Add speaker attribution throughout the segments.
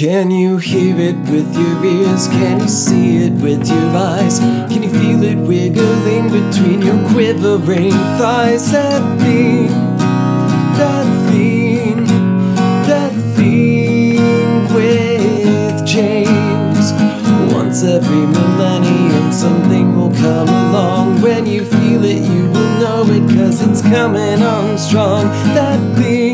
Speaker 1: Can you hear it with your ears? Can you see it with your eyes? Can you feel it wiggling between your quivering thighs? That thing, that thing, that thing with James. Once every millennium, something will come along. When you feel it, you will know it, cause it's coming on strong. That thing,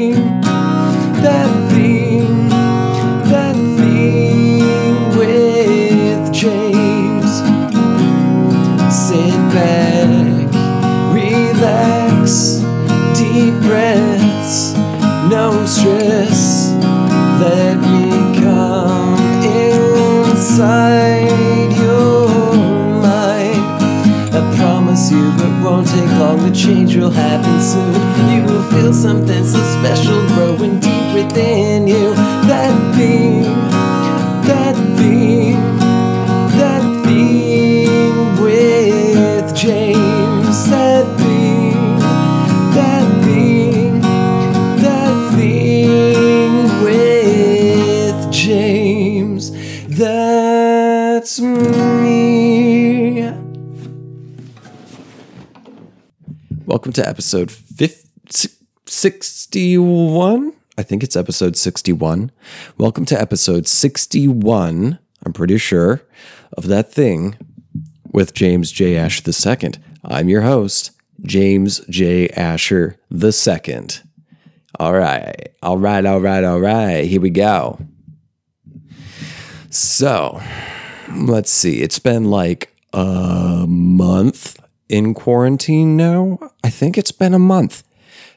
Speaker 1: change will happen soon. You will feel something so special growing deep within you. That thing, to episode 50, 61. I think it's episode 61. Welcome to episode 61, I'm pretty sure, of that thing with James J. Ash II. I'm your host, James J. Asher II. All right, all right, all right, all right. Here we go. So, let's see. It's been like a month in quarantine now. I think it's been a month.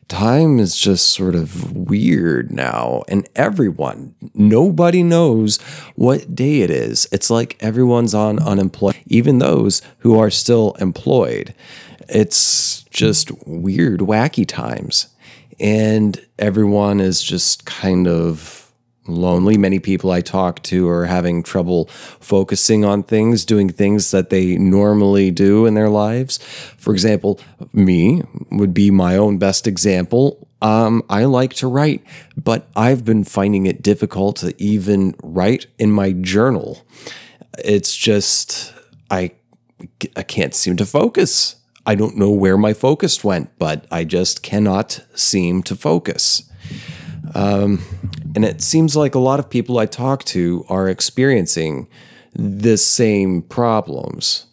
Speaker 1: Time is just sort of weird now, and everyone, nobody knows what day it is. It's like everyone's on unemployed, even those who are still employed. It's just weird, wacky times. And everyone is just kind of lonely. Many people I talk to are having trouble focusing on things, doing things that they normally do in their lives. For example, me would be my own best example. Um, I like to write, but I've been finding it difficult to even write in my journal. It's just, I, I can't seem to focus. I don't know where my focus went, but I just cannot seem to focus. Um, and it seems like a lot of people I talk to are experiencing the same problems.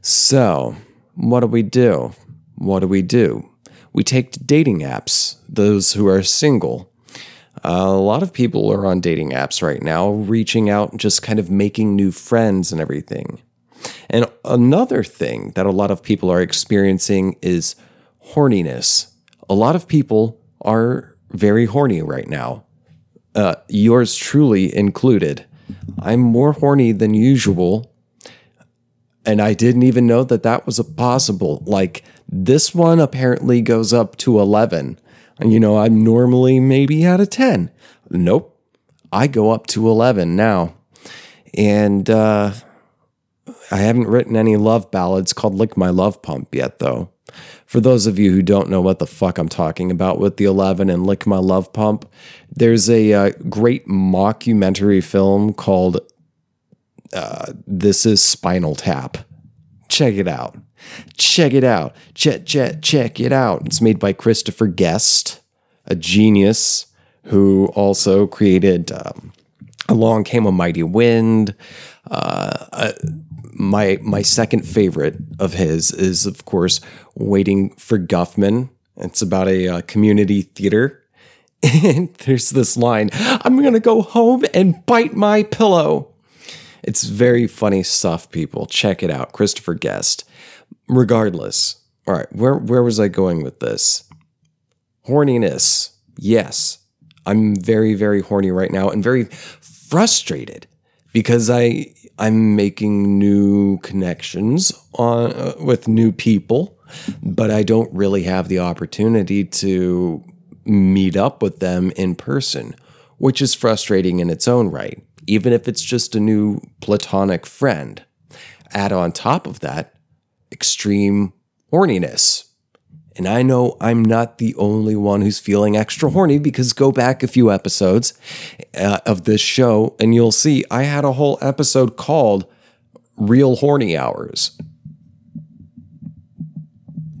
Speaker 1: So, what do we do? What do we do? We take to dating apps, those who are single. Uh, a lot of people are on dating apps right now, reaching out and just kind of making new friends and everything. And another thing that a lot of people are experiencing is horniness. A lot of people are very horny right now. Uh, yours truly included. I'm more horny than usual. And I didn't even know that that was a possible. Like, this one apparently goes up to 11. You know, I'm normally maybe at a 10. Nope. I go up to 11 now. And uh, I haven't written any love ballads called Lick My Love Pump yet, though. For those of you who don't know what the fuck I'm talking about with the 11 and Lick My Love Pump, there's a uh, great mockumentary film called uh, This is Spinal Tap. Check it out. Check it out. Check, check, check it out. It's made by Christopher Guest, a genius who also created um, Along Came a Mighty Wind. Uh, uh, my my second favorite of his is, of course, Waiting for Guffman. It's about a uh, community theater. And there's this line I'm going to go home and bite my pillow. It's very funny stuff, people. Check it out. Christopher Guest. Regardless, all right, where, where was I going with this? Horniness. Yes, I'm very, very horny right now and very frustrated because I I'm making new connections on uh, with new people, but I don't really have the opportunity to meet up with them in person, which is frustrating in its own right, even if it's just a new platonic friend. Add on top of that extreme horniness. And I know I'm not the only one who's feeling extra horny because go back a few episodes uh, of this show and you'll see I had a whole episode called Real Horny Hours.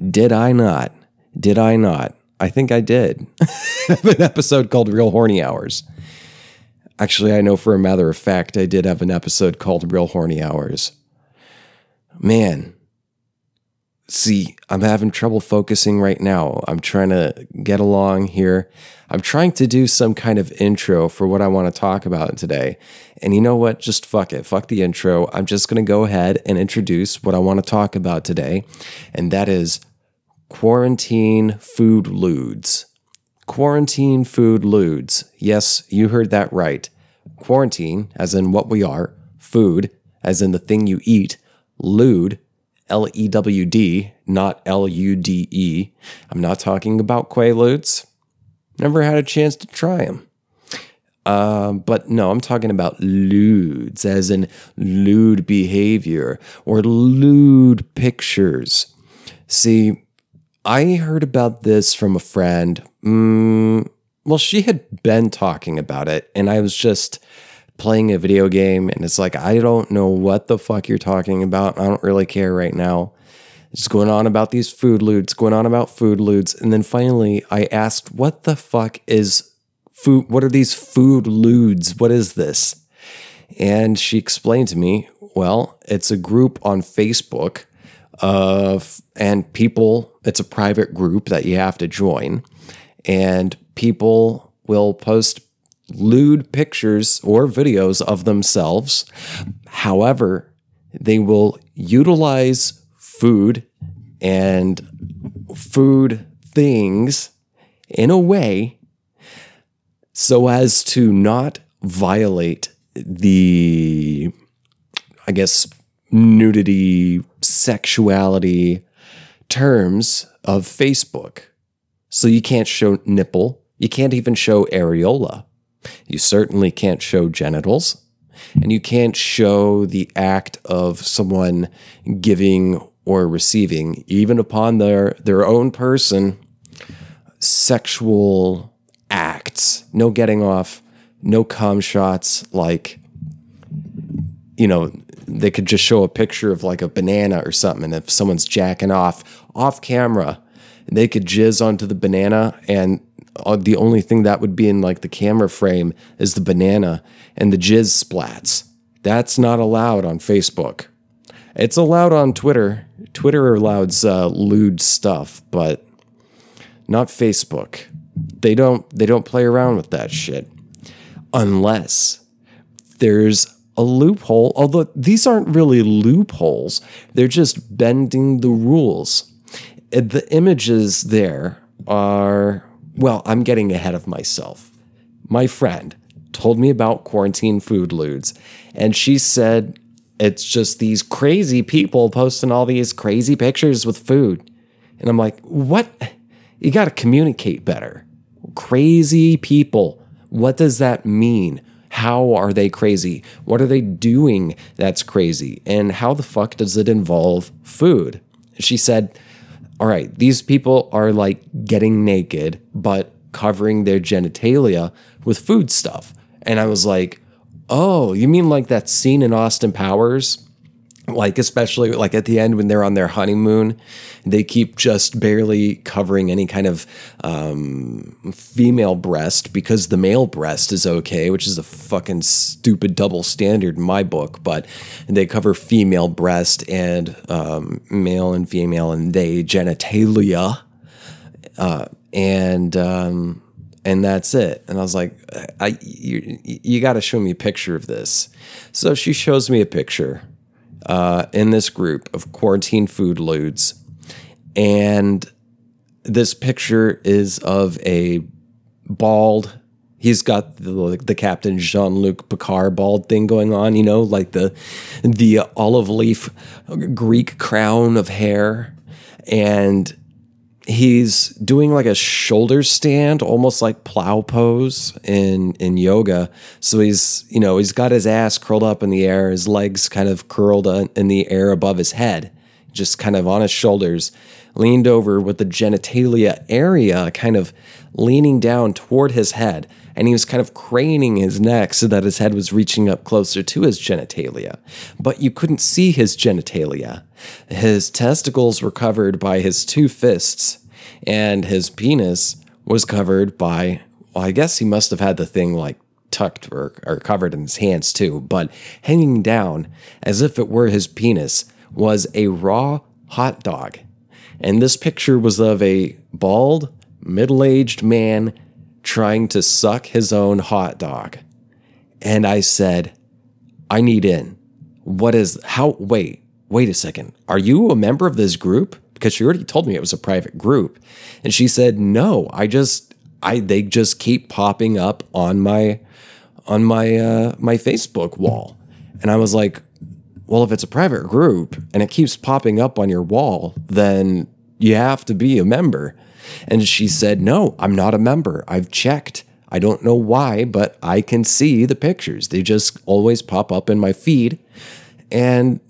Speaker 1: Did I not? Did I not? I think I did. an episode called Real Horny Hours. Actually, I know for a matter of fact, I did have an episode called Real Horny Hours. Man, see, I'm having trouble focusing right now. I'm trying to get along here. I'm trying to do some kind of intro for what I want to talk about today. And you know what? Just fuck it. Fuck the intro. I'm just going to go ahead and introduce what I want to talk about today. And that is quarantine food lewds. Quarantine food lewds. Yes, you heard that right. Quarantine, as in what we are, food, as in the thing you eat, lewd, L E W D, not L U D E. I'm not talking about Quaaludes. Never had a chance to try them. Uh, but no, I'm talking about lewds, as in lewd behavior or lewd pictures. See, I heard about this from a friend. Mm, well, she had been talking about it, and I was just playing a video game, and it's like, I don't know what the fuck you're talking about. I don't really care right now. It's going on about these food lewds, going on about food lewds. And then finally, I asked, What the fuck is food? What are these food lewds? What is this? And she explained to me, Well, it's a group on Facebook of, and people, it's a private group that you have to join. And people will post lewd pictures or videos of themselves. However, they will utilize food and food things in a way so as to not violate the, I guess, nudity, sexuality terms of Facebook. So you can't show nipple. You can't even show areola. You certainly can't show genitals. And you can't show the act of someone giving or receiving, even upon their, their own person, sexual acts. No getting off, no cum shots. Like, you know, they could just show a picture of like a banana or something. And if someone's jacking off off camera, they could jizz onto the banana and uh, the only thing that would be in like the camera frame is the banana and the jizz splats. That's not allowed on Facebook. It's allowed on Twitter. Twitter allows uh, lewd stuff, but not Facebook. They don't. They don't play around with that shit unless there's a loophole. Although these aren't really loopholes, they're just bending the rules. The images there are well, I'm getting ahead of myself. My friend told me about quarantine food lewds, and she said it's just these crazy people posting all these crazy pictures with food. And I'm like, what? You got to communicate better. Crazy people. What does that mean? How are they crazy? What are they doing that's crazy? And how the fuck does it involve food? She said, all right, these people are like getting naked, but covering their genitalia with food stuff. And I was like, oh, you mean like that scene in Austin Powers like especially like at the end when they're on their honeymoon they keep just barely covering any kind of um, female breast because the male breast is okay which is a fucking stupid double standard in my book but they cover female breast and um, male and female and they genitalia uh, and um, and that's it. And I was like, I you, you got to show me a picture of this. So she shows me a picture uh, in this group of quarantine food lewds. And this picture is of a bald, he's got the, the Captain Jean Luc Picard bald thing going on, you know, like the, the olive leaf Greek crown of hair. And he's doing like a shoulder stand, almost like plow pose in in yoga. So he's you know he's got his ass curled up in the air, his legs kind of curled in the air above his head, just kind of on his shoulders, leaned over with the genitalia area kind of leaning down toward his head. And he was kind of craning his neck so that his head was reaching up closer to his genitalia. But you couldn't see his genitalia. His testicles were covered by his two fists, and his penis was covered by, well, I guess he must have had the thing like tucked or, or covered in his hands too, but hanging down as if it were his penis was a raw hot dog. And this picture was of a bald, middle aged man trying to suck his own hot dog. And I said, I need in. What is, how, wait, wait a second. Are you a member of this group? Because she already told me it was a private group. And she said, no, I just, I, they just keep popping up on my, on my, uh, my Facebook wall. And I was like, well, if it's a private group and it keeps popping up on your wall, then you have to be a member. And she said, No, I'm not a member. I've checked. I don't know why, but I can see the pictures. They just always pop up in my feed. And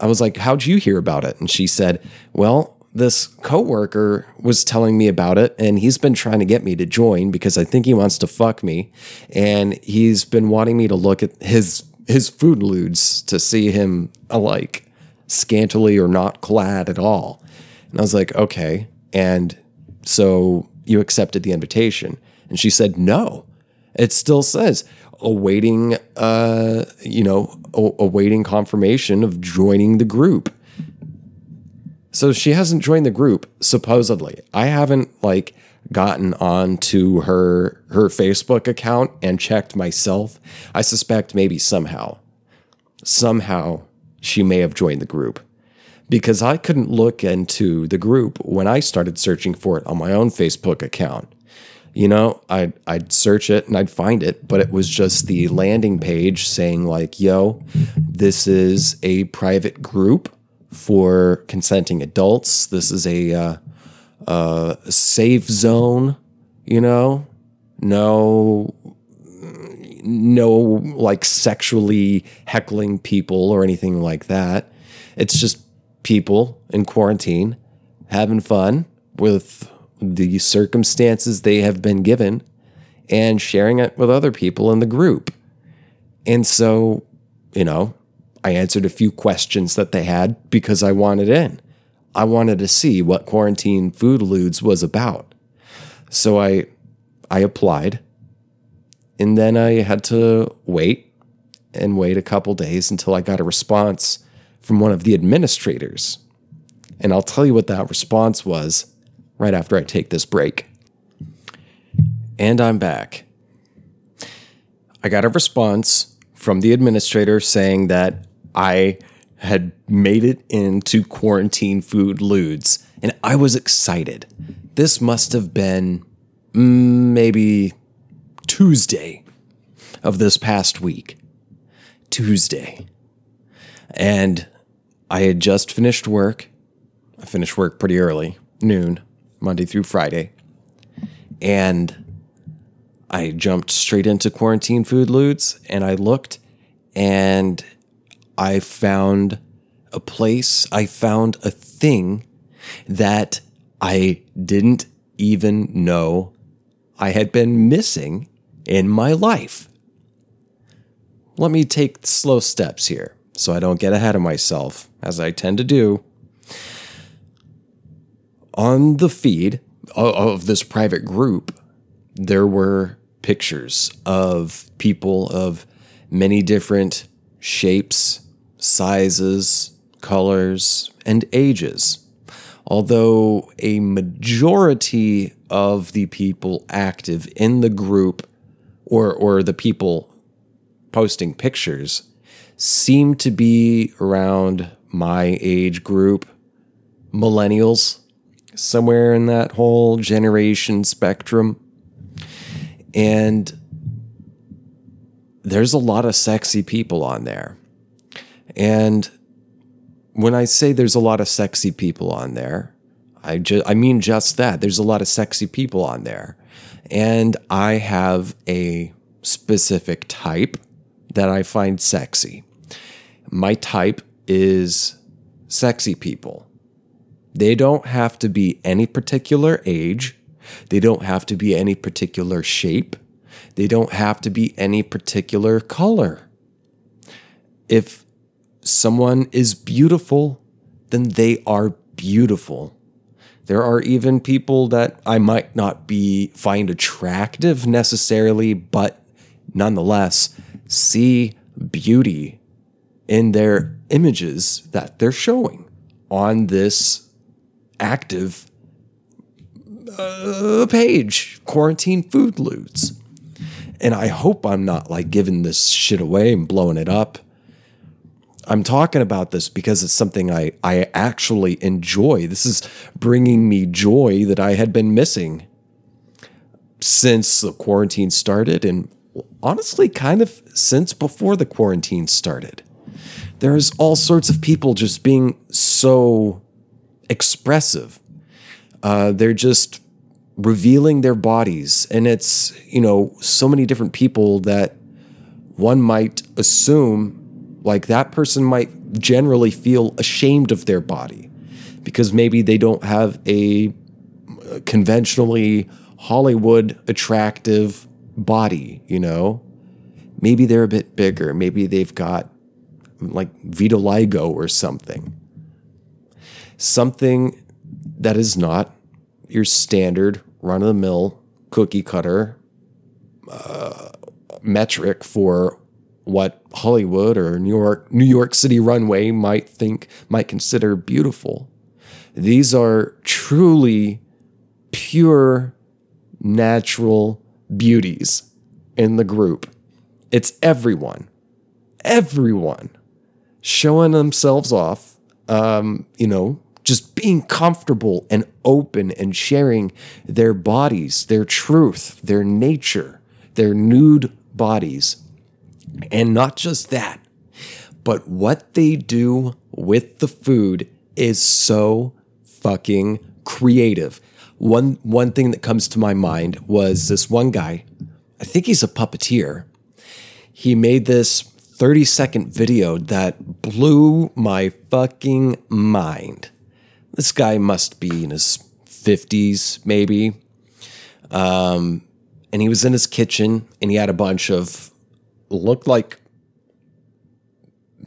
Speaker 1: I was like, How'd you hear about it? And she said, Well, this coworker was telling me about it and he's been trying to get me to join because I think he wants to fuck me and he's been wanting me to look at his his food lewds to see him alike scantily or not clad at all. And I was like, okay. And so you accepted the invitation. And she said, no. It still says awaiting, uh, you know, awaiting confirmation of joining the group. So she hasn't joined the group, supposedly. I haven't like gotten onto her her Facebook account and checked myself. I suspect maybe somehow, somehow she may have joined the group because I couldn't look into the group when I started searching for it on my own Facebook account. You know, I'd, I'd search it and I'd find it, but it was just the landing page saying, like, yo, this is a private group for consenting adults. This is a uh, uh, safe zone, you know, no, no like sexually heckling people or anything like that. It's just people in quarantine having fun with the circumstances they have been given and sharing it with other people in the group. And so, you know, I answered a few questions that they had because I wanted in. I wanted to see what quarantine food lewds was about. So I I applied and then I had to wait and wait a couple days until I got a response from one of the administrators. And I'll tell you what that response was right after I take this break. And I'm back. I got a response from the administrator saying that I had made it into quarantine food lewds, and I was excited. This must have been mm, maybe Tuesday of this past week. Tuesday. And I had just finished work. I finished work pretty early, noon, Monday through Friday. And I jumped straight into quarantine food lewds and I looked and I found a place, I found a thing that I didn't even know I had been missing in my life. Let me take slow steps here so I don't get ahead of myself, as I tend to do. On the feed of this private group, there were pictures of people of many different shapes, sizes, colors, and ages. Although a majority of the people active in the group or, or the people posting pictures seem to be around my age group, millennials, somewhere in that whole generation spectrum. And there's a lot of sexy people on there. And when I say there's a lot of sexy people on there, I just I mean just that. There's a lot of sexy people on there. And I have a specific type that I find sexy. My type is sexy people. They don't have to be any particular age. They don't have to be any particular shape. They don't have to be any particular color. If someone is beautiful, then they are beautiful. There are even people that I might not be find attractive necessarily, but nonetheless see beauty in their images that they're showing on this active uh, page, quarantine food lewds. And I hope I'm not like giving this shit away and blowing it up. I'm talking about this because it's something I, I actually enjoy. This is bringing me joy that I had been missing since the quarantine started and honestly, kind of since before the quarantine started. There's all sorts of people just being so expressive. Uh, they're just revealing their bodies. And it's, you know, so many different people that one might assume like that person might generally feel ashamed of their body because maybe they don't have a conventionally Hollywood attractive body, you know? Maybe they're a bit bigger. Maybe they've got like vitiligo or something. Something that is not your standard run of the mill cookie cutter uh, metric for what Hollywood or New York New York City runway might think might consider beautiful. These are truly pure natural beauties in the group. It's everyone. Everyone showing themselves off um, you know, just being comfortable and open and sharing their bodies, their truth, their nature, their nude bodies and not just that, but what they do with the food is so fucking creative. One one thing that comes to my mind was this one guy, I think he's a puppeteer. He made this 30 second video that blew my fucking mind. This guy must be in his 50s, maybe. Um, and he was in his kitchen and he had a bunch of looked like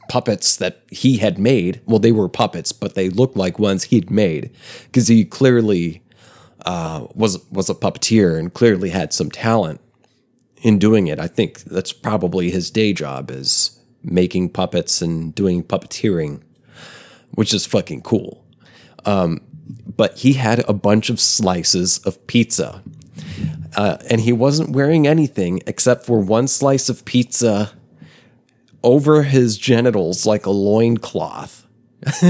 Speaker 1: puppets that he had made. Well, they were puppets, but they looked like ones he'd made because he clearly uh, was was a puppeteer and clearly had some talent in doing it. I think that's probably his day job is making puppets and doing puppeteering, which is fucking cool. Um, but he had a bunch of slices of pizza uh, and he wasn't wearing anything except for one slice of pizza over his genitals like a loincloth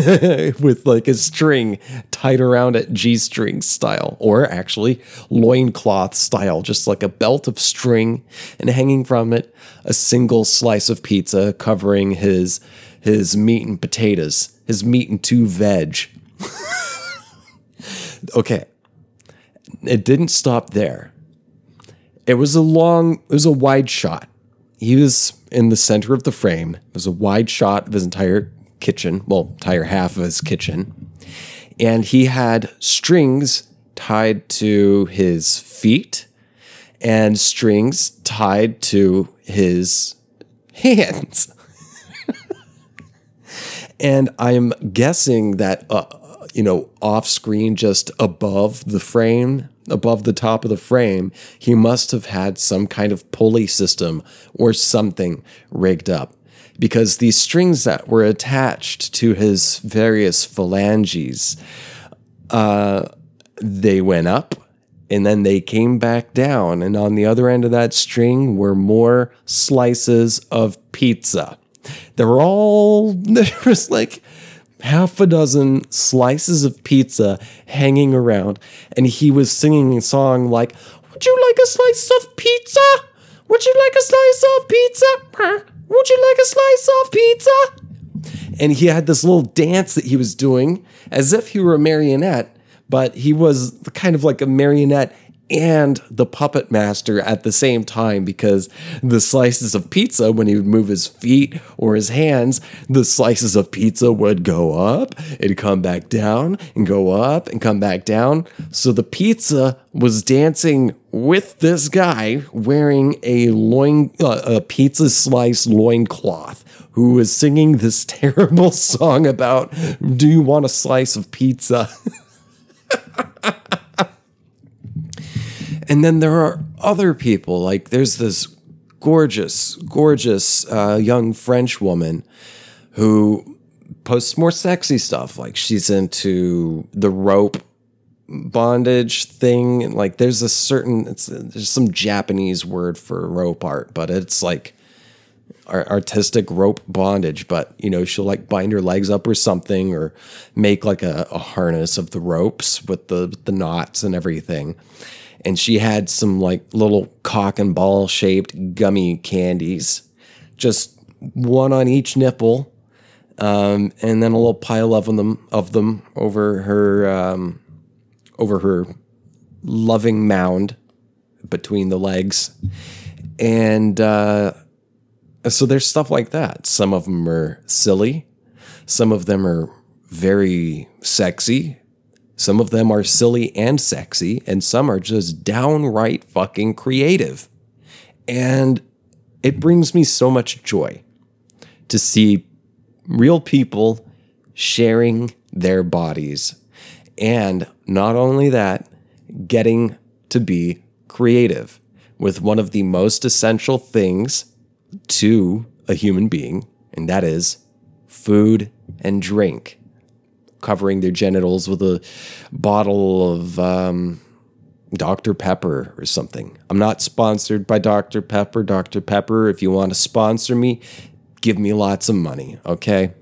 Speaker 1: with like a string tied around it G-string style or actually loincloth style just like a belt of string and hanging from it a single slice of pizza covering his his meat and potatoes his meat and two veg okay it didn't stop there it was a long, it was a wide shot. He was in the center of the frame. It was a wide shot of his entire kitchen, well, entire half of his kitchen. And he had strings tied to his feet and strings tied to his hands. and I'm guessing that, uh, you know, off screen, just above the frame, above the top of the frame, he must have had some kind of pulley system or something rigged up. Because these strings that were attached to his various phalanges, uh, they went up and then they came back down. And on the other end of that string were more slices of pizza. They were all, there was like, half a dozen slices of pizza hanging around, and he was singing a song like, Would you like a slice of pizza? Would you like a slice of pizza? Would you like a slice of pizza? And he had this little dance that he was doing as if he were a marionette, but he was kind of like a marionette and the puppet master at the same time because the slices of pizza, when he would move his feet or his hands, the slices of pizza would go up and come back down and go up and come back down. So the pizza was dancing with this guy wearing a loin, uh, a pizza slice loincloth who was singing this terrible song about, Do you want a slice of pizza? and then there are other people, like there's this gorgeous, gorgeous uh, young French woman who posts more sexy stuff. Like she's into the rope bondage thing. Like there's a certain, it's, there's some Japanese word for rope art, but it's like artistic rope bondage, but you know, she'll like bind her legs up or something or make like a, a harness of the ropes with the, the knots and everything. And she had some like little cock and ball shaped gummy candies, just one on each nipple. Um, and then a little pile of them of them over her um, over her loving mound between the legs, and uh, so there's stuff like that. Some of them are silly, some of them are very sexy, some of them are silly and sexy, and some are just downright fucking creative. And it brings me so much joy to see real people sharing their bodies. And not only that, getting to be creative with one of the most essential things to a human being, and that is food and drink. Covering their genitals with a bottle of um, Dr. Pepper or something. I'm not sponsored by Dr. Pepper. Dr. Pepper, if you want to sponsor me, give me lots of money, okay?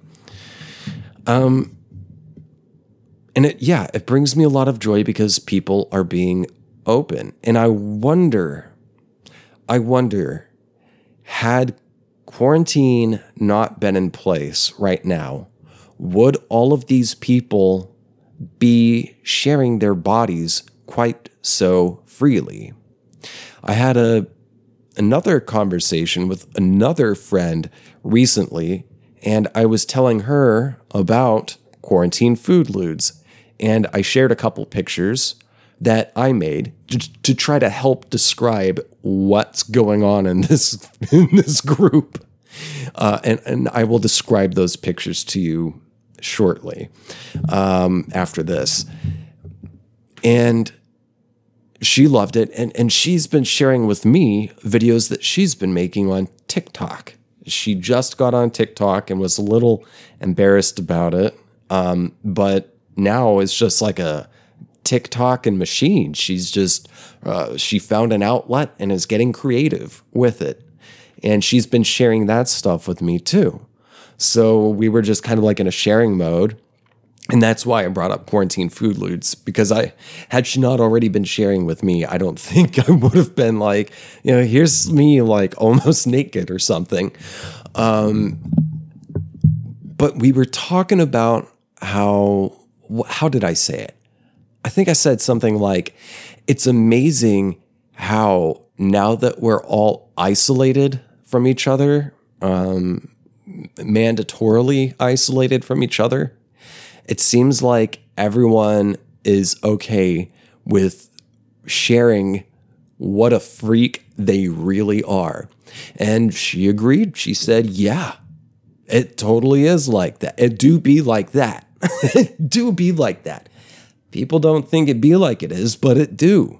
Speaker 1: Um, and it, yeah, it brings me a lot of joy because people are being open. And I wonder, I wonder had quarantine not been in place right now, would all of these people be sharing their bodies quite so freely? I had a another conversation with another friend recently, and I was telling her about quarantine food lewds, and I shared a couple pictures that I made to, to try to help describe what's going on in this in this group. Uh, and, and I will describe those pictures to you shortly um, after this. And she loved it. And, and she's been sharing with me videos that she's been making on TikTok. She just got on TikTok and was a little embarrassed about it. Um, but now it's just like a, TikTok and machine. She's just, uh, she found an outlet and is getting creative with it. And she's been sharing that stuff with me too. So we were just kind of like in a sharing mode. And that's why I brought up quarantine food lewds because I had she not already been sharing with me, I don't think I would have been like, you know, here's me like almost naked or something. Um, but we were talking about how how did I say it? I think I said something like, it's amazing how now that we're all isolated from each other, um, mandatorily isolated from each other, it seems like everyone is okay with sharing what a freak they really are. And she agreed. She said, Yeah, it totally is like that. It do be like that. it do be like that. People don't think it be like it is, but it do.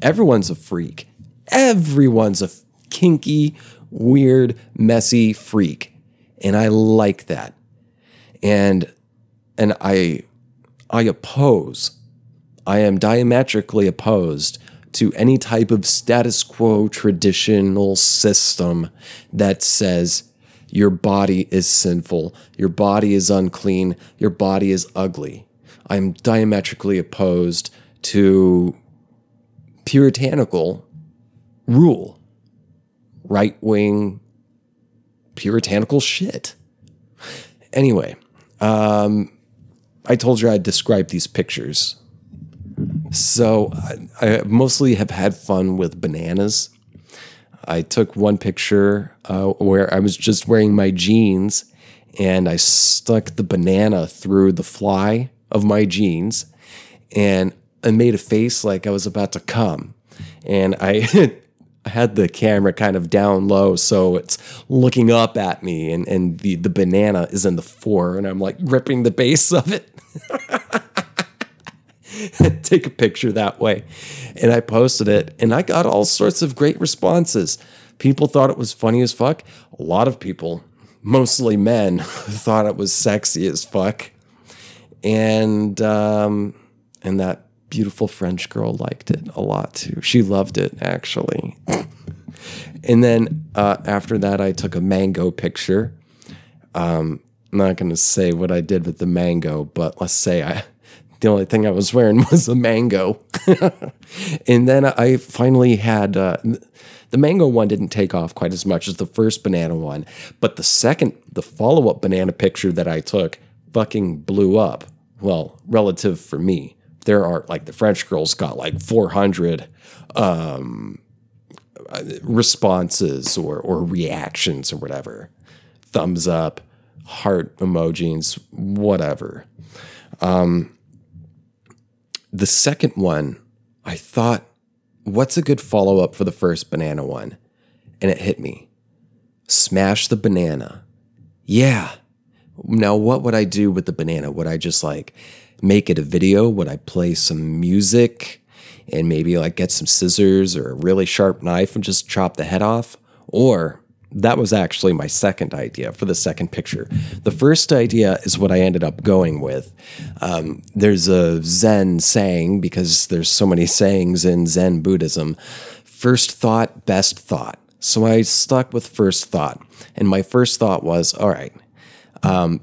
Speaker 1: Everyone's a freak. Everyone's a kinky, weird, messy freak. And I like that. And and I I oppose. I am diametrically opposed to any type of status quo traditional system that says your body is sinful, your body is unclean, your body is ugly. I'm diametrically opposed to puritanical rule, right wing puritanical shit. Anyway, um, I told you I'd describe these pictures. So I, I mostly have had fun with bananas. I took one picture uh, where I was just wearing my jeans and I stuck the banana through the fly of my jeans and I made a face like I was about to come. And I I had the camera kind of down low, so it's looking up at me, and, and the, the banana is in the fore, and I'm like ripping the base of it. Take a picture that way. And I posted it, and I got all sorts of great responses. People thought it was funny as fuck. A lot of people, mostly men, thought it was sexy as fuck. And um, and that beautiful French girl liked it a lot too. She loved it actually. and then uh, after that, I took a mango picture. Um, I'm not going to say what I did with the mango, but let's say I. The only thing I was wearing was a mango. and then I finally had uh, the mango one didn't take off quite as much as the first banana one, but the second, the follow up banana picture that I took fucking blew up. Well, relative for me there are like the French girls got like 400 um, responses or, or reactions or whatever, thumbs up, heart emojis, whatever. Um, the second one, I thought, what's a good follow up for the first banana one? And it hit me. Smash the banana. Yeah. Now, what would I do with the banana? Would I just like make it a video? Would I play some music and maybe like get some scissors or a really sharp knife and just chop the head off? Or that was actually my second idea for the second picture. The first idea is what I ended up going with. Um, there's a Zen saying, because there's so many sayings in Zen Buddhism first thought, best thought. So I stuck with first thought. And my first thought was all right, um,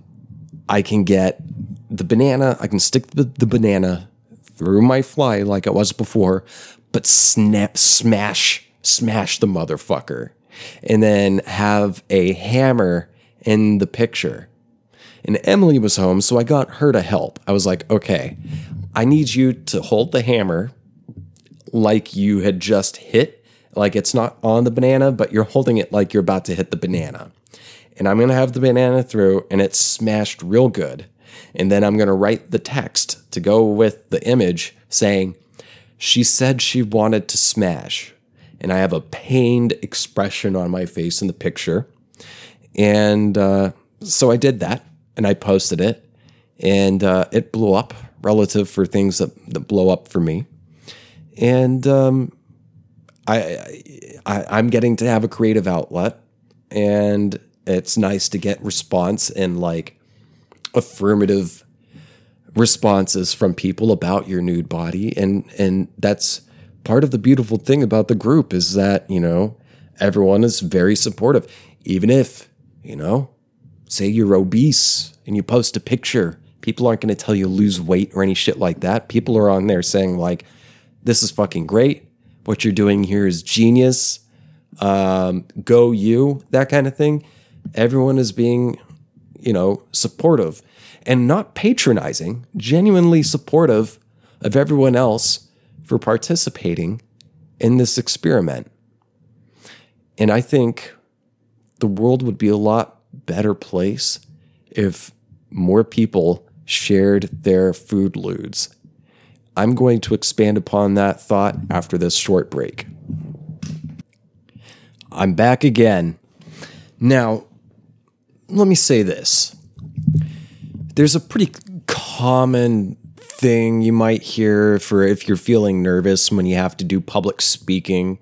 Speaker 1: I can get the banana, I can stick the, the banana through my fly like it was before, but snap, smash, smash the motherfucker. And then have a hammer in the picture. And Emily was home, so I got her to help. I was like, okay, I need you to hold the hammer like you had just hit, like it's not on the banana, but you're holding it like you're about to hit the banana. And I'm gonna have the banana through, and it's smashed real good. And then I'm going to write the text to go with the image saying, She said she wanted to smash. And I have a pained expression on my face in the picture. And uh, so I did that and I posted it. And uh, it blew up relative for things that, that blow up for me. And um, I, I, I'm getting to have a creative outlet. And it's nice to get response and like affirmative responses from people about your nude body. And and that's part of the beautiful thing about the group is that you know everyone is very supportive. Even if you know say you're obese and you post a picture people aren't going to tell you lose weight or any shit like that. People are on there saying like this is fucking great. What you're doing here is genius. Um, go you that kind of thing. Everyone is being you know, supportive and not patronizing, genuinely supportive of everyone else for participating in this experiment. And I think the world would be a lot better place if more people shared their food lewds. I'm going to expand upon that thought after this short break. I'm back again. Now, let me say this. There's a pretty common thing you might hear for if you're feeling nervous when you have to do public speaking,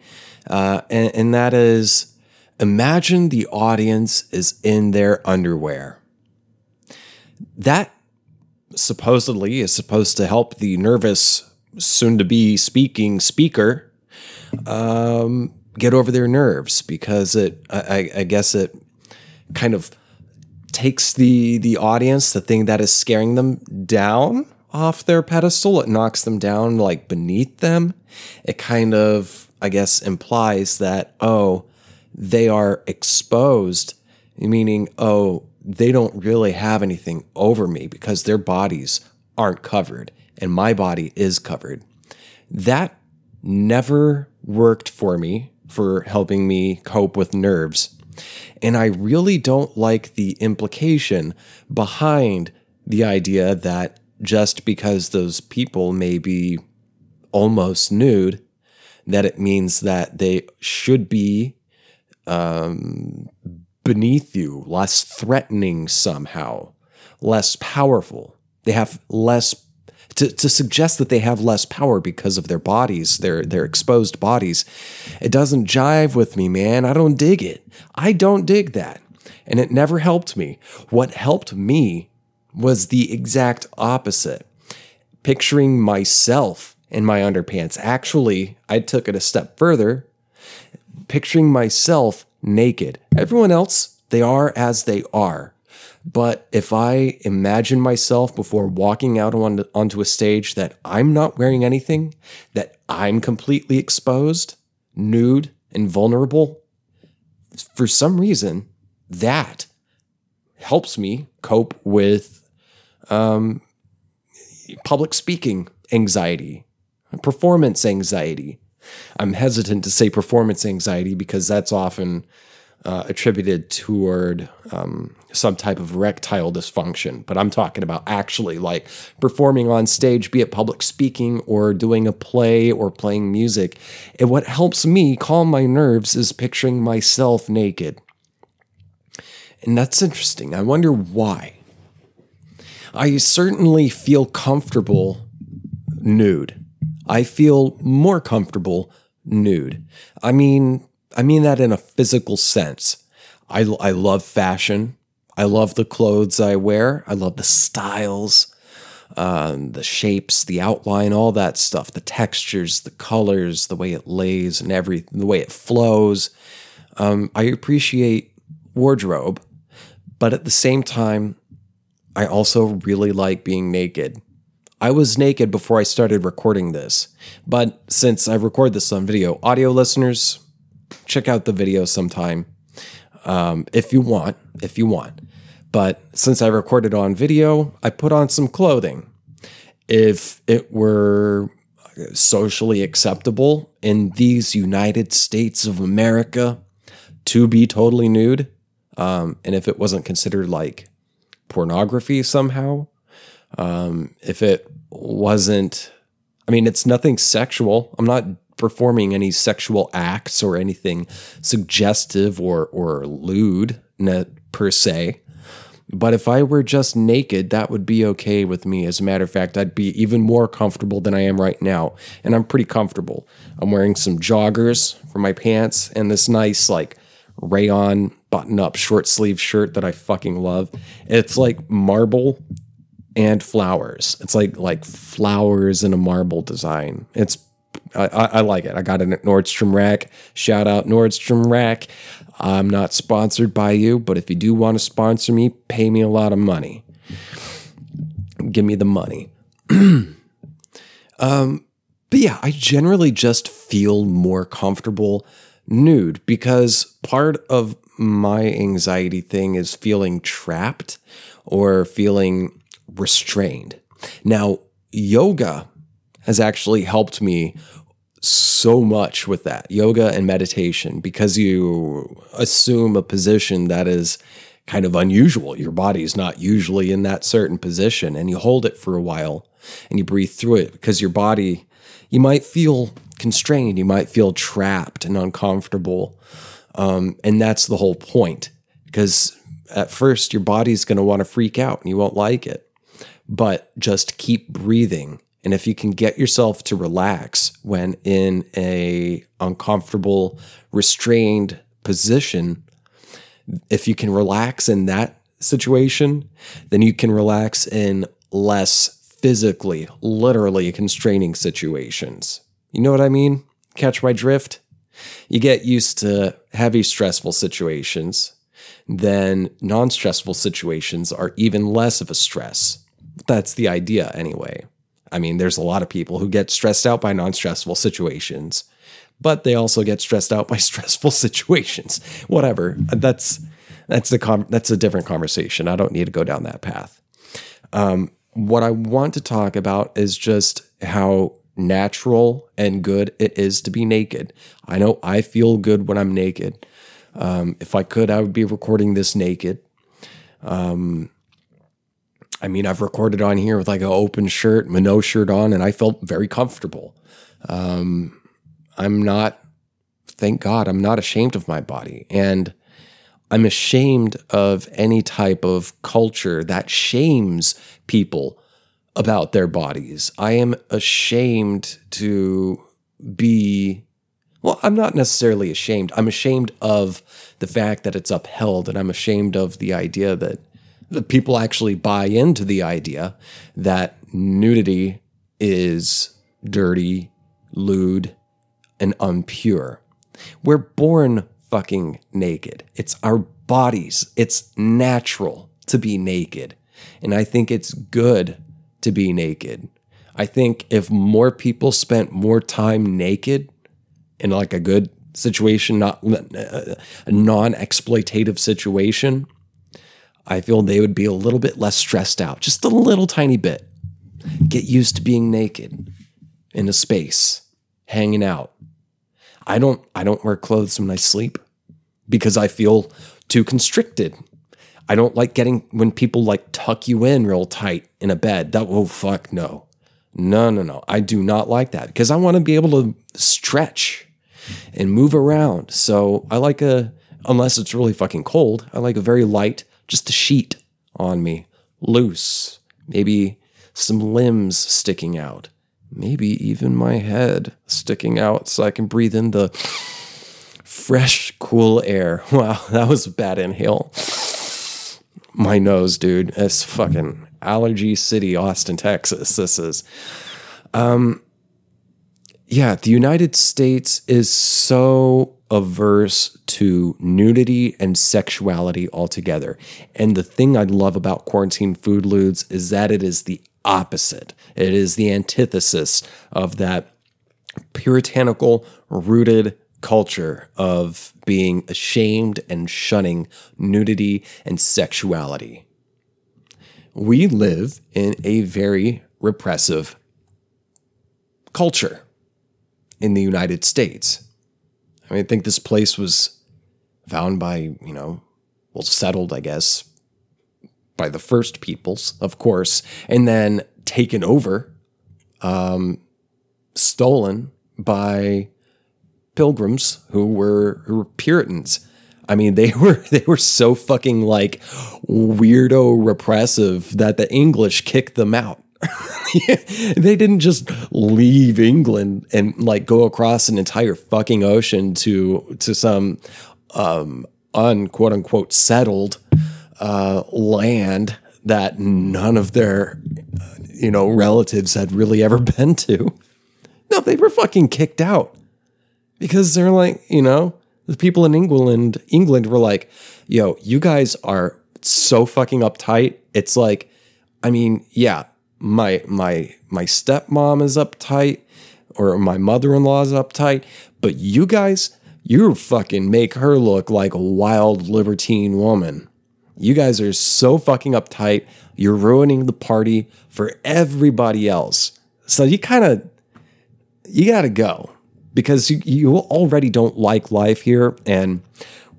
Speaker 1: uh, and, and that is imagine the audience is in their underwear. That supposedly is supposed to help the nervous, soon to be speaking speaker um, get over their nerves because it, I, I guess it kind of takes the the audience, the thing that is scaring them down off their pedestal. It knocks them down like beneath them. It kind of, I guess, implies that, oh, they are exposed, meaning, oh, they don't really have anything over me because their bodies aren't covered and my body is covered. That never worked for me for helping me cope with nerves. And I really don't like the implication behind the idea that just because those people may be almost nude, that it means that they should be um, beneath you, less threatening somehow, less powerful. They have less to, to suggest that they have less power because of their bodies, their their exposed bodies. It doesn't jive with me, man. I don't dig it. I don't dig that. And it never helped me. What helped me was the exact opposite. Picturing myself in my underpants. Actually, I took it a step further. Picturing myself naked. Everyone else, they are as they are. But if I imagine myself before walking out on, onto a stage that I'm not wearing anything, that I'm completely exposed, nude, and vulnerable, for some reason, that helps me cope with um, public speaking anxiety, performance anxiety. I'm hesitant to say performance anxiety because that's often uh, attributed toward um, some type of erectile dysfunction, but I'm talking about actually like performing on stage, be it public speaking or doing a play or playing music. And what helps me calm my nerves is picturing myself naked. And that's interesting. I wonder why. I certainly feel comfortable nude. I feel more comfortable nude. I mean, I mean that in a physical sense. I, I love fashion. I love the clothes I wear. I love the styles, um, the shapes, the outline, all that stuff, the textures, the colors, the way it lays, and every the way it flows. Um, I appreciate wardrobe, but at the same time, I also really like being naked. I was naked before I started recording this, but since I record this on video, audio listeners, check out the video sometime um, if you want, if you want. But since I recorded on video, I put on some clothing. If it were socially acceptable in these United States of America to be totally nude, um, and if it wasn't considered like pornography somehow, um, if it wasn't, I mean, it's nothing sexual. I'm not performing any sexual acts or anything suggestive or or lewd per se. But if I were just naked, that would be okay with me. As a matter of fact, I'd be even more comfortable than I am right now. And I'm pretty comfortable. I'm wearing some joggers for my pants and this nice, like, rayon button up short sleeve shirt that I fucking love. It's like marble and flowers. It's like like flowers in a marble design. It's I, I, like it. I got it at Nordstrom Rack. Shout out Nordstrom Rack. I'm not sponsored by you, but if you do want to sponsor me, pay me a lot of money. Give me the money. um, but yeah, I generally just feel more comfortable nude because part of my anxiety thing is feeling trapped or feeling restrained. Now, yoga has actually helped me so much with that yoga and meditation because you assume a position that is kind of unusual. Your body is not usually in that certain position, and you hold it for a while and you breathe through it because your body, you might feel constrained, you might feel trapped and uncomfortable. Um, and that's the whole point because at first your body's going to want to freak out and you won't like it. But just keep breathing and if you can get yourself to relax when in a uncomfortable, restrained position, if you can relax in that situation, then you can relax in less physically, literally constraining situations. You know what I mean? Catch my drift? You get used to heavy, stressful situations, then non stressful situations are even less of a stress. That's the idea, anyway. I mean, there's a lot of people who get stressed out by non stressful situations, but they also get stressed out by stressful situations. Whatever. That's that's the com- that's a different conversation. I don't need to go down that path. Um, what I want to talk about is just how natural and good it is to be naked. I know I feel good when I'm naked. Um, if I could, I would be recording this naked. Um, I mean, I've recorded on here with like an open shirt, my no shirt on, and I felt very comfortable. Um, I'm not, thank God, I'm not ashamed of my body. And I'm ashamed of any type of culture that shames people about their bodies. I am ashamed to be, well, I'm not necessarily ashamed. I'm ashamed of the fact that it's upheld, and I'm ashamed of the idea that people actually buy into the idea that nudity is dirty, lewd, and unpure. We're born fucking naked. It's our bodies. It's natural to be naked. And I think it's good to be naked. I think if more people spent more time naked in like a good situation, not uh, a non exploitative situation, I feel they would be a little bit less stressed out, just a little tiny bit. Get used to being naked in a space, hanging out, I don't I don't wear clothes when I sleep because I feel too constricted. I don't like getting when people like tuck you in real tight in a bed. That oh fuck no. No, no, no. I do not like that because I want to be able to stretch and move around. So I like a unless it's really fucking cold, I like a very light, just a sheet on me, loose. Maybe some limbs sticking out maybe even my head sticking out so I can breathe in the fresh, cool air. Wow, that was a bad inhale. My nose, dude. It's fucking allergy city, Austin, Texas. This is. Um, yeah, the United States is so averse to nudity and sexuality altogether. And the thing I love about quarantine food lewds is that it is the opposite. It is the antithesis of that puritanical rooted culture of being ashamed and shunning nudity and sexuality. We live in a very repressive culture in the United States. I mean, I think this place was found by, you know, well, settled, I guess, by the first peoples, of course, and then taken over, um, stolen by pilgrims who were who were Puritans. I mean, they were they were so fucking like weirdo repressive that the English kicked them out. they didn't just leave England and like go across an entire fucking ocean to to some um unquote unquote settled uh, land that none of their, you know, relatives had really ever been to. No, they were fucking kicked out because they're like, you know, the people in England, England were like, yo, you guys are so fucking uptight. It's like, I mean, yeah, my my my stepmom is uptight or my mother-in-law is uptight, but you guys, you fucking make her look like a wild libertine woman. You guys are so fucking uptight. You're ruining the party for everybody else. So you kind of you got to go because you, you already don't like life here and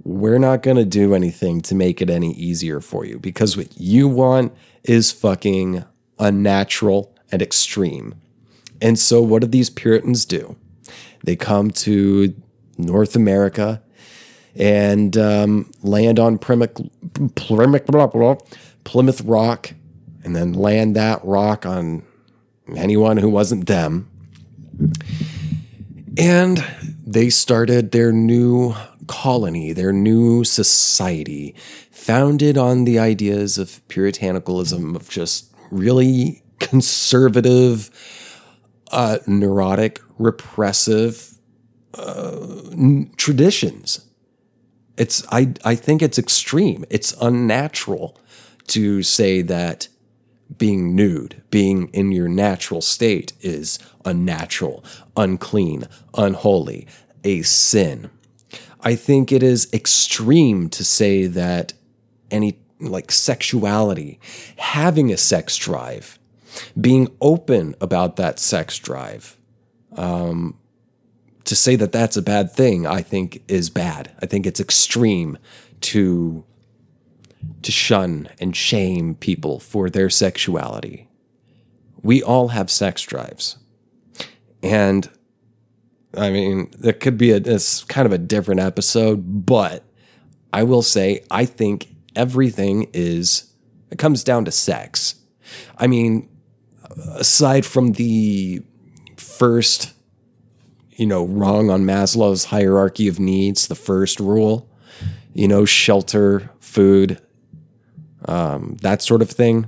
Speaker 1: we're not going to do anything to make it any easier for you because what you want is fucking unnatural and extreme. And so what do these Puritans do? They come to North America and um, land on Plymouth, Plymouth Rock and then land that rock on anyone who wasn't them. And they started their new colony, their new society, founded on the ideas of puritanicalism, of just really conservative, uh, neurotic, repressive uh, traditions it's I I think it's extreme. It's unnatural to say that being nude, being in your natural state is unnatural, unclean, unholy, a sin. I think it is extreme to say that any like sexuality, having a sex drive, being open about that sex drive, Um, to say that that's a bad thing, I think is bad. I think it's extreme to to shun and shame people for their sexuality. We all have sex drives. And I mean, that could be a kind of a different episode, but I will say I think everything is it comes down to sex. I mean, aside from the first you know, wrong on Maslow's hierarchy of needs, the first rule, you know, shelter, food, um, that sort of thing.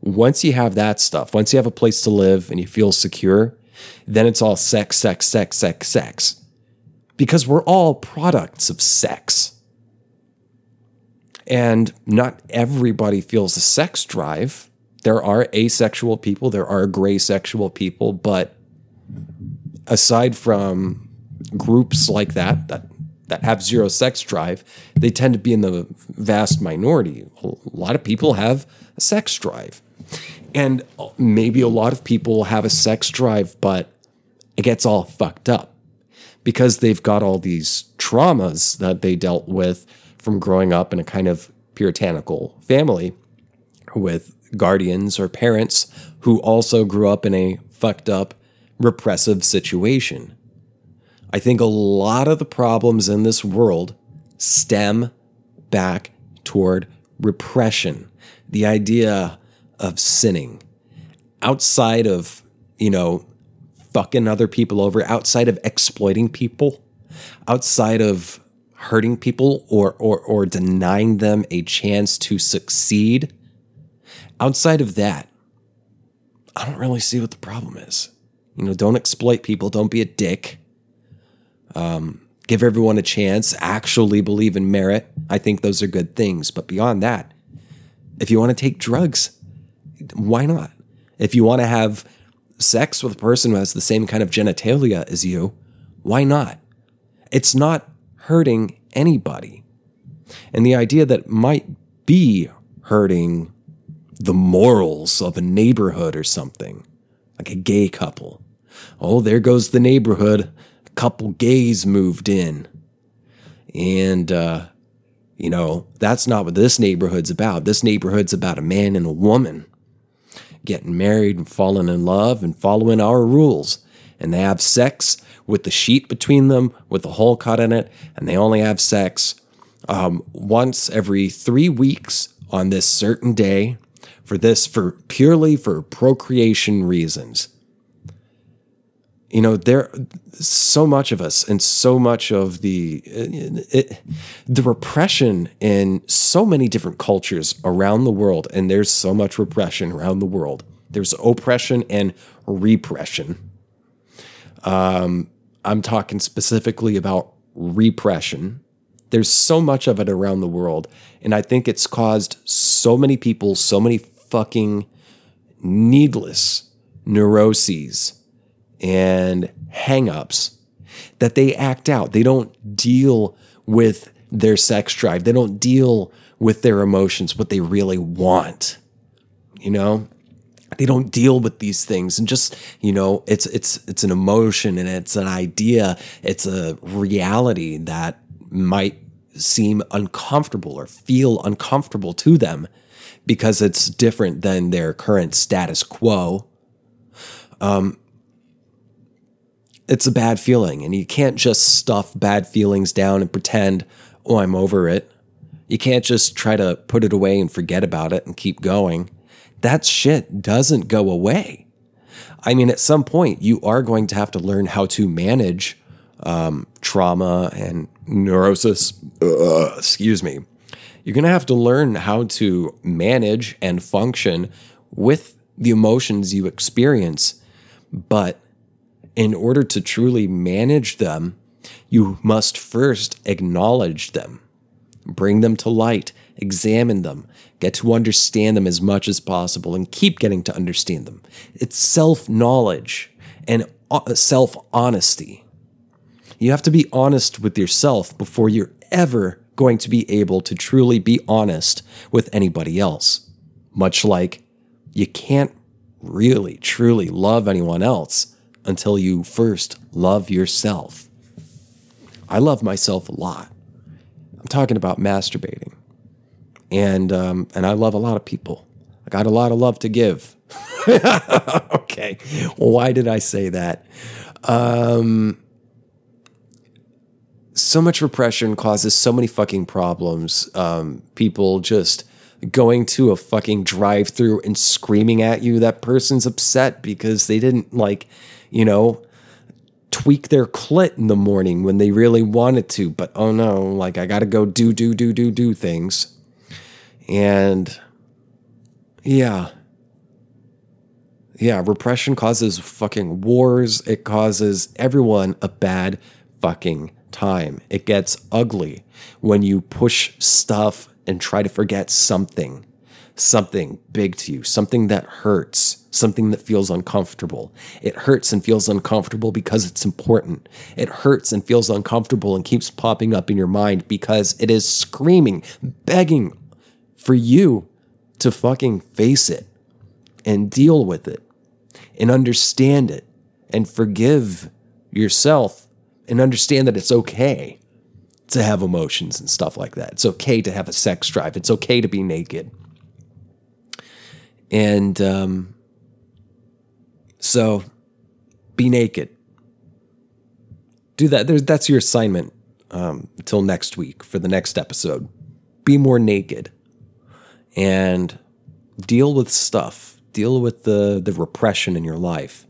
Speaker 1: Once you have that stuff, once you have a place to live and you feel secure, then it's all sex, sex, sex, sex, sex. Because we're all products of sex. And not everybody feels a sex drive. There are asexual people, there are gray sexual people, but aside from groups like that that that have zero sex drive, they tend to be in the vast minority. A lot of people have a sex drive. And maybe a lot of people have a sex drive, but it gets all fucked up because they've got all these traumas that they dealt with from growing up in a kind of puritanical family with guardians or parents who also grew up in a fucked up repressive situation. I think a lot of the problems in this world stem back toward repression, the idea of sinning. Outside of, you know, fucking other people over, outside of exploiting people, outside of hurting people or, or, or denying them a chance to succeed, outside of that, I don't really see what the problem is. You know, don't exploit people. Don't be a dick. Um, give everyone a chance. Actually believe in merit. I think those are good things. But beyond that, if you want to take drugs, why not? If you want to have sex with a person who has the same kind of genitalia as you, why not? It's not hurting anybody. And the idea that might be hurting the morals of a neighborhood or something, like a gay couple, oh, there goes the neighborhood. A couple gays moved in. And, uh, you know, that's not what this neighborhood's about. This neighborhood's about a man and a woman getting married and falling in love and following our rules. And they have sex with the sheet between them, with the hole cut in it, and they only have sex um, once every three weeks on this certain day for this for purely for procreation reasons. You know there so much of us and so much of the it, the repression in so many different cultures around the world and there's so much repression around the world. There's oppression and repression um, i'm talking specifically about repression there's so much of it around the world and i think it's caused so many people so many fucking needless neuroses and hangups that they act out. They don't deal with their sex drive. They don't deal with their emotions, what they really want. You know? They don't deal with these things and just, you know, it's it's it's an emotion and it's an idea, it's a reality that might seem uncomfortable or feel uncomfortable to them because it's different than their current status quo. Um, it's a bad feeling, and you can't just stuff bad feelings down and pretend, oh, I'm over it. You can't just try to put it away and forget about it and keep going. That shit doesn't go away. I mean, at some point, you are going to have to learn how to manage um, trauma and neurosis. Uh, excuse me. You're going to have to learn how to manage and function with the emotions you experience. But in order to truly manage them, you must first acknowledge them, bring them to light, examine them, get to understand them as much as possible, and keep getting to understand them. It's self knowledge and uh, self honesty. You have to be honest with yourself before you're ever going to be able to truly be honest with anybody else. Much like you can't really, truly love anyone else until you first love yourself. I love myself a lot. I'm talking about masturbating, and um, and I love a lot of people. I got a lot of love to give. okay, why did I say that? Um, so much repression causes so many fucking problems. Um, people just going to a fucking drive through and screaming at you. That person's upset because they didn't like, you know, tweak their clit in the morning when they really wanted to. But oh no, like I got to go do, do, do, do, do things. And yeah. Yeah, repression causes fucking wars. It causes everyone a bad fucking time. It gets ugly when you push stuff and try to forget something, something big to you, something that hurts, something that feels uncomfortable. It hurts and feels uncomfortable because it's important. It hurts and feels uncomfortable and keeps popping up in your mind because it is screaming, begging for you to fucking face it and deal with it and understand it and forgive yourself and understand that it's okay to have emotions and stuff like that. It's okay to have a sex drive. It's okay to be naked. And um, so be naked. Do that. There's, that's your assignment um, until next week for the next episode. Be more naked and deal with stuff. Deal with the, the repression in your life.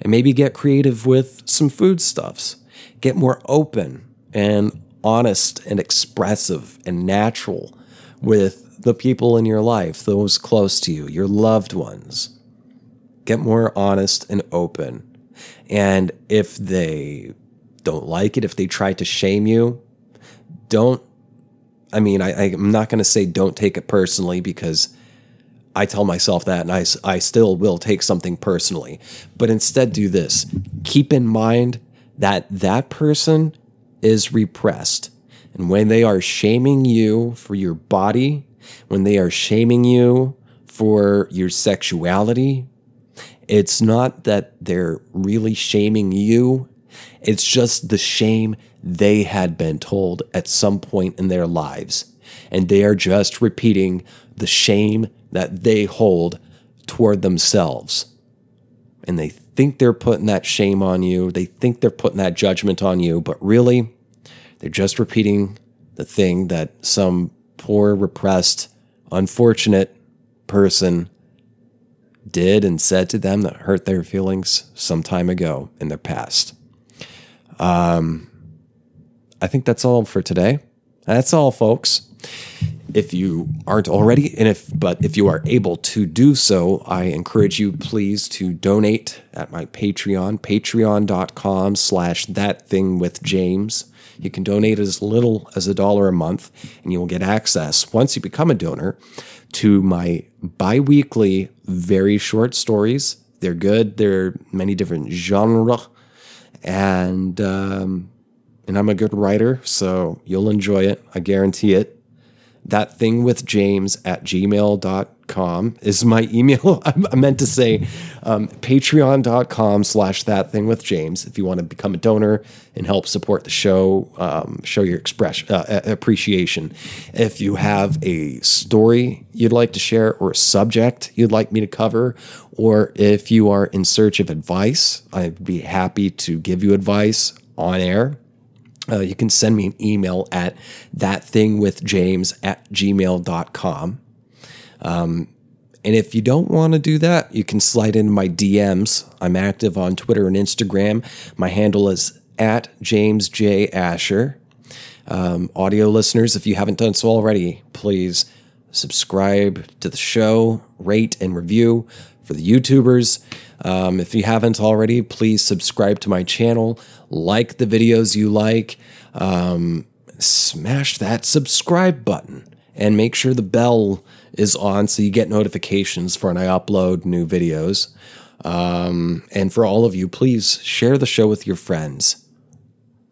Speaker 1: And maybe get creative with some foodstuffs get more open and honest and expressive and natural with the people in your life, those close to you, your loved ones. Get more honest and open. And if they don't like it, if they try to shame you, don't. I mean, I, I'm not going to say don't take it personally because I tell myself that and I, I still will take something personally. But instead, do this keep in mind that that person is repressed. And when they are shaming you for your body, when they are shaming you for your sexuality, it's not that they're really shaming you. It's just the shame they had been told at some point in their lives. And they are just repeating the shame that they hold toward themselves. And they think they're putting that shame on you, they think they're putting that judgment on you, but really, they're just repeating the thing that some poor, repressed, unfortunate person did and said to them that hurt their feelings some time ago in their past. Um, I think that's all for today. That's all, folks. If you aren't already and if but if you are able to do so i encourage you please to donate at my patreon patreon.com slash that thing with james. You can donate as little as a dollar a month and you will get access once you become a donor to my bi-weekly very short stories. They're good. They're many different genre. And um, and i'm a good writer so you'll enjoy it i guarantee it. That thing with james at gmail.com is my email. I meant to say um, patreon.com slash that thing with james if you want to become a donor and help support the show um, show your expression uh, appreciation. If you have a story you'd like to share or a subject you'd like me to cover or if you are in search of advice i'd be happy to give you advice on air uh, you can send me an email at thatthingwithjames at gmail.com. Um, and if you don't want to do that, you can slide into my DMs. I'm active on Twitter and Instagram. My handle is at James J. Asher. Um, audio listeners, if you haven't done so already, please subscribe to the show, rate and review. For the YouTubers, um, if you haven't already, please subscribe to my channel, like the videos you like, um, smash that subscribe button, and make sure the bell is on so you get notifications for when I upload new videos. Um, and for all of you, please share the show with your friends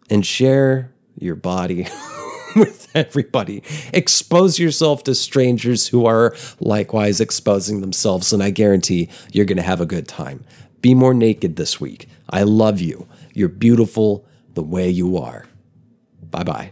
Speaker 1: and share your body with everybody. Expose yourself to strangers who are likewise exposing themselves, and I guarantee you're going to have a good time. Be more naked this week. I love you. You're beautiful the way you are. Bye bye.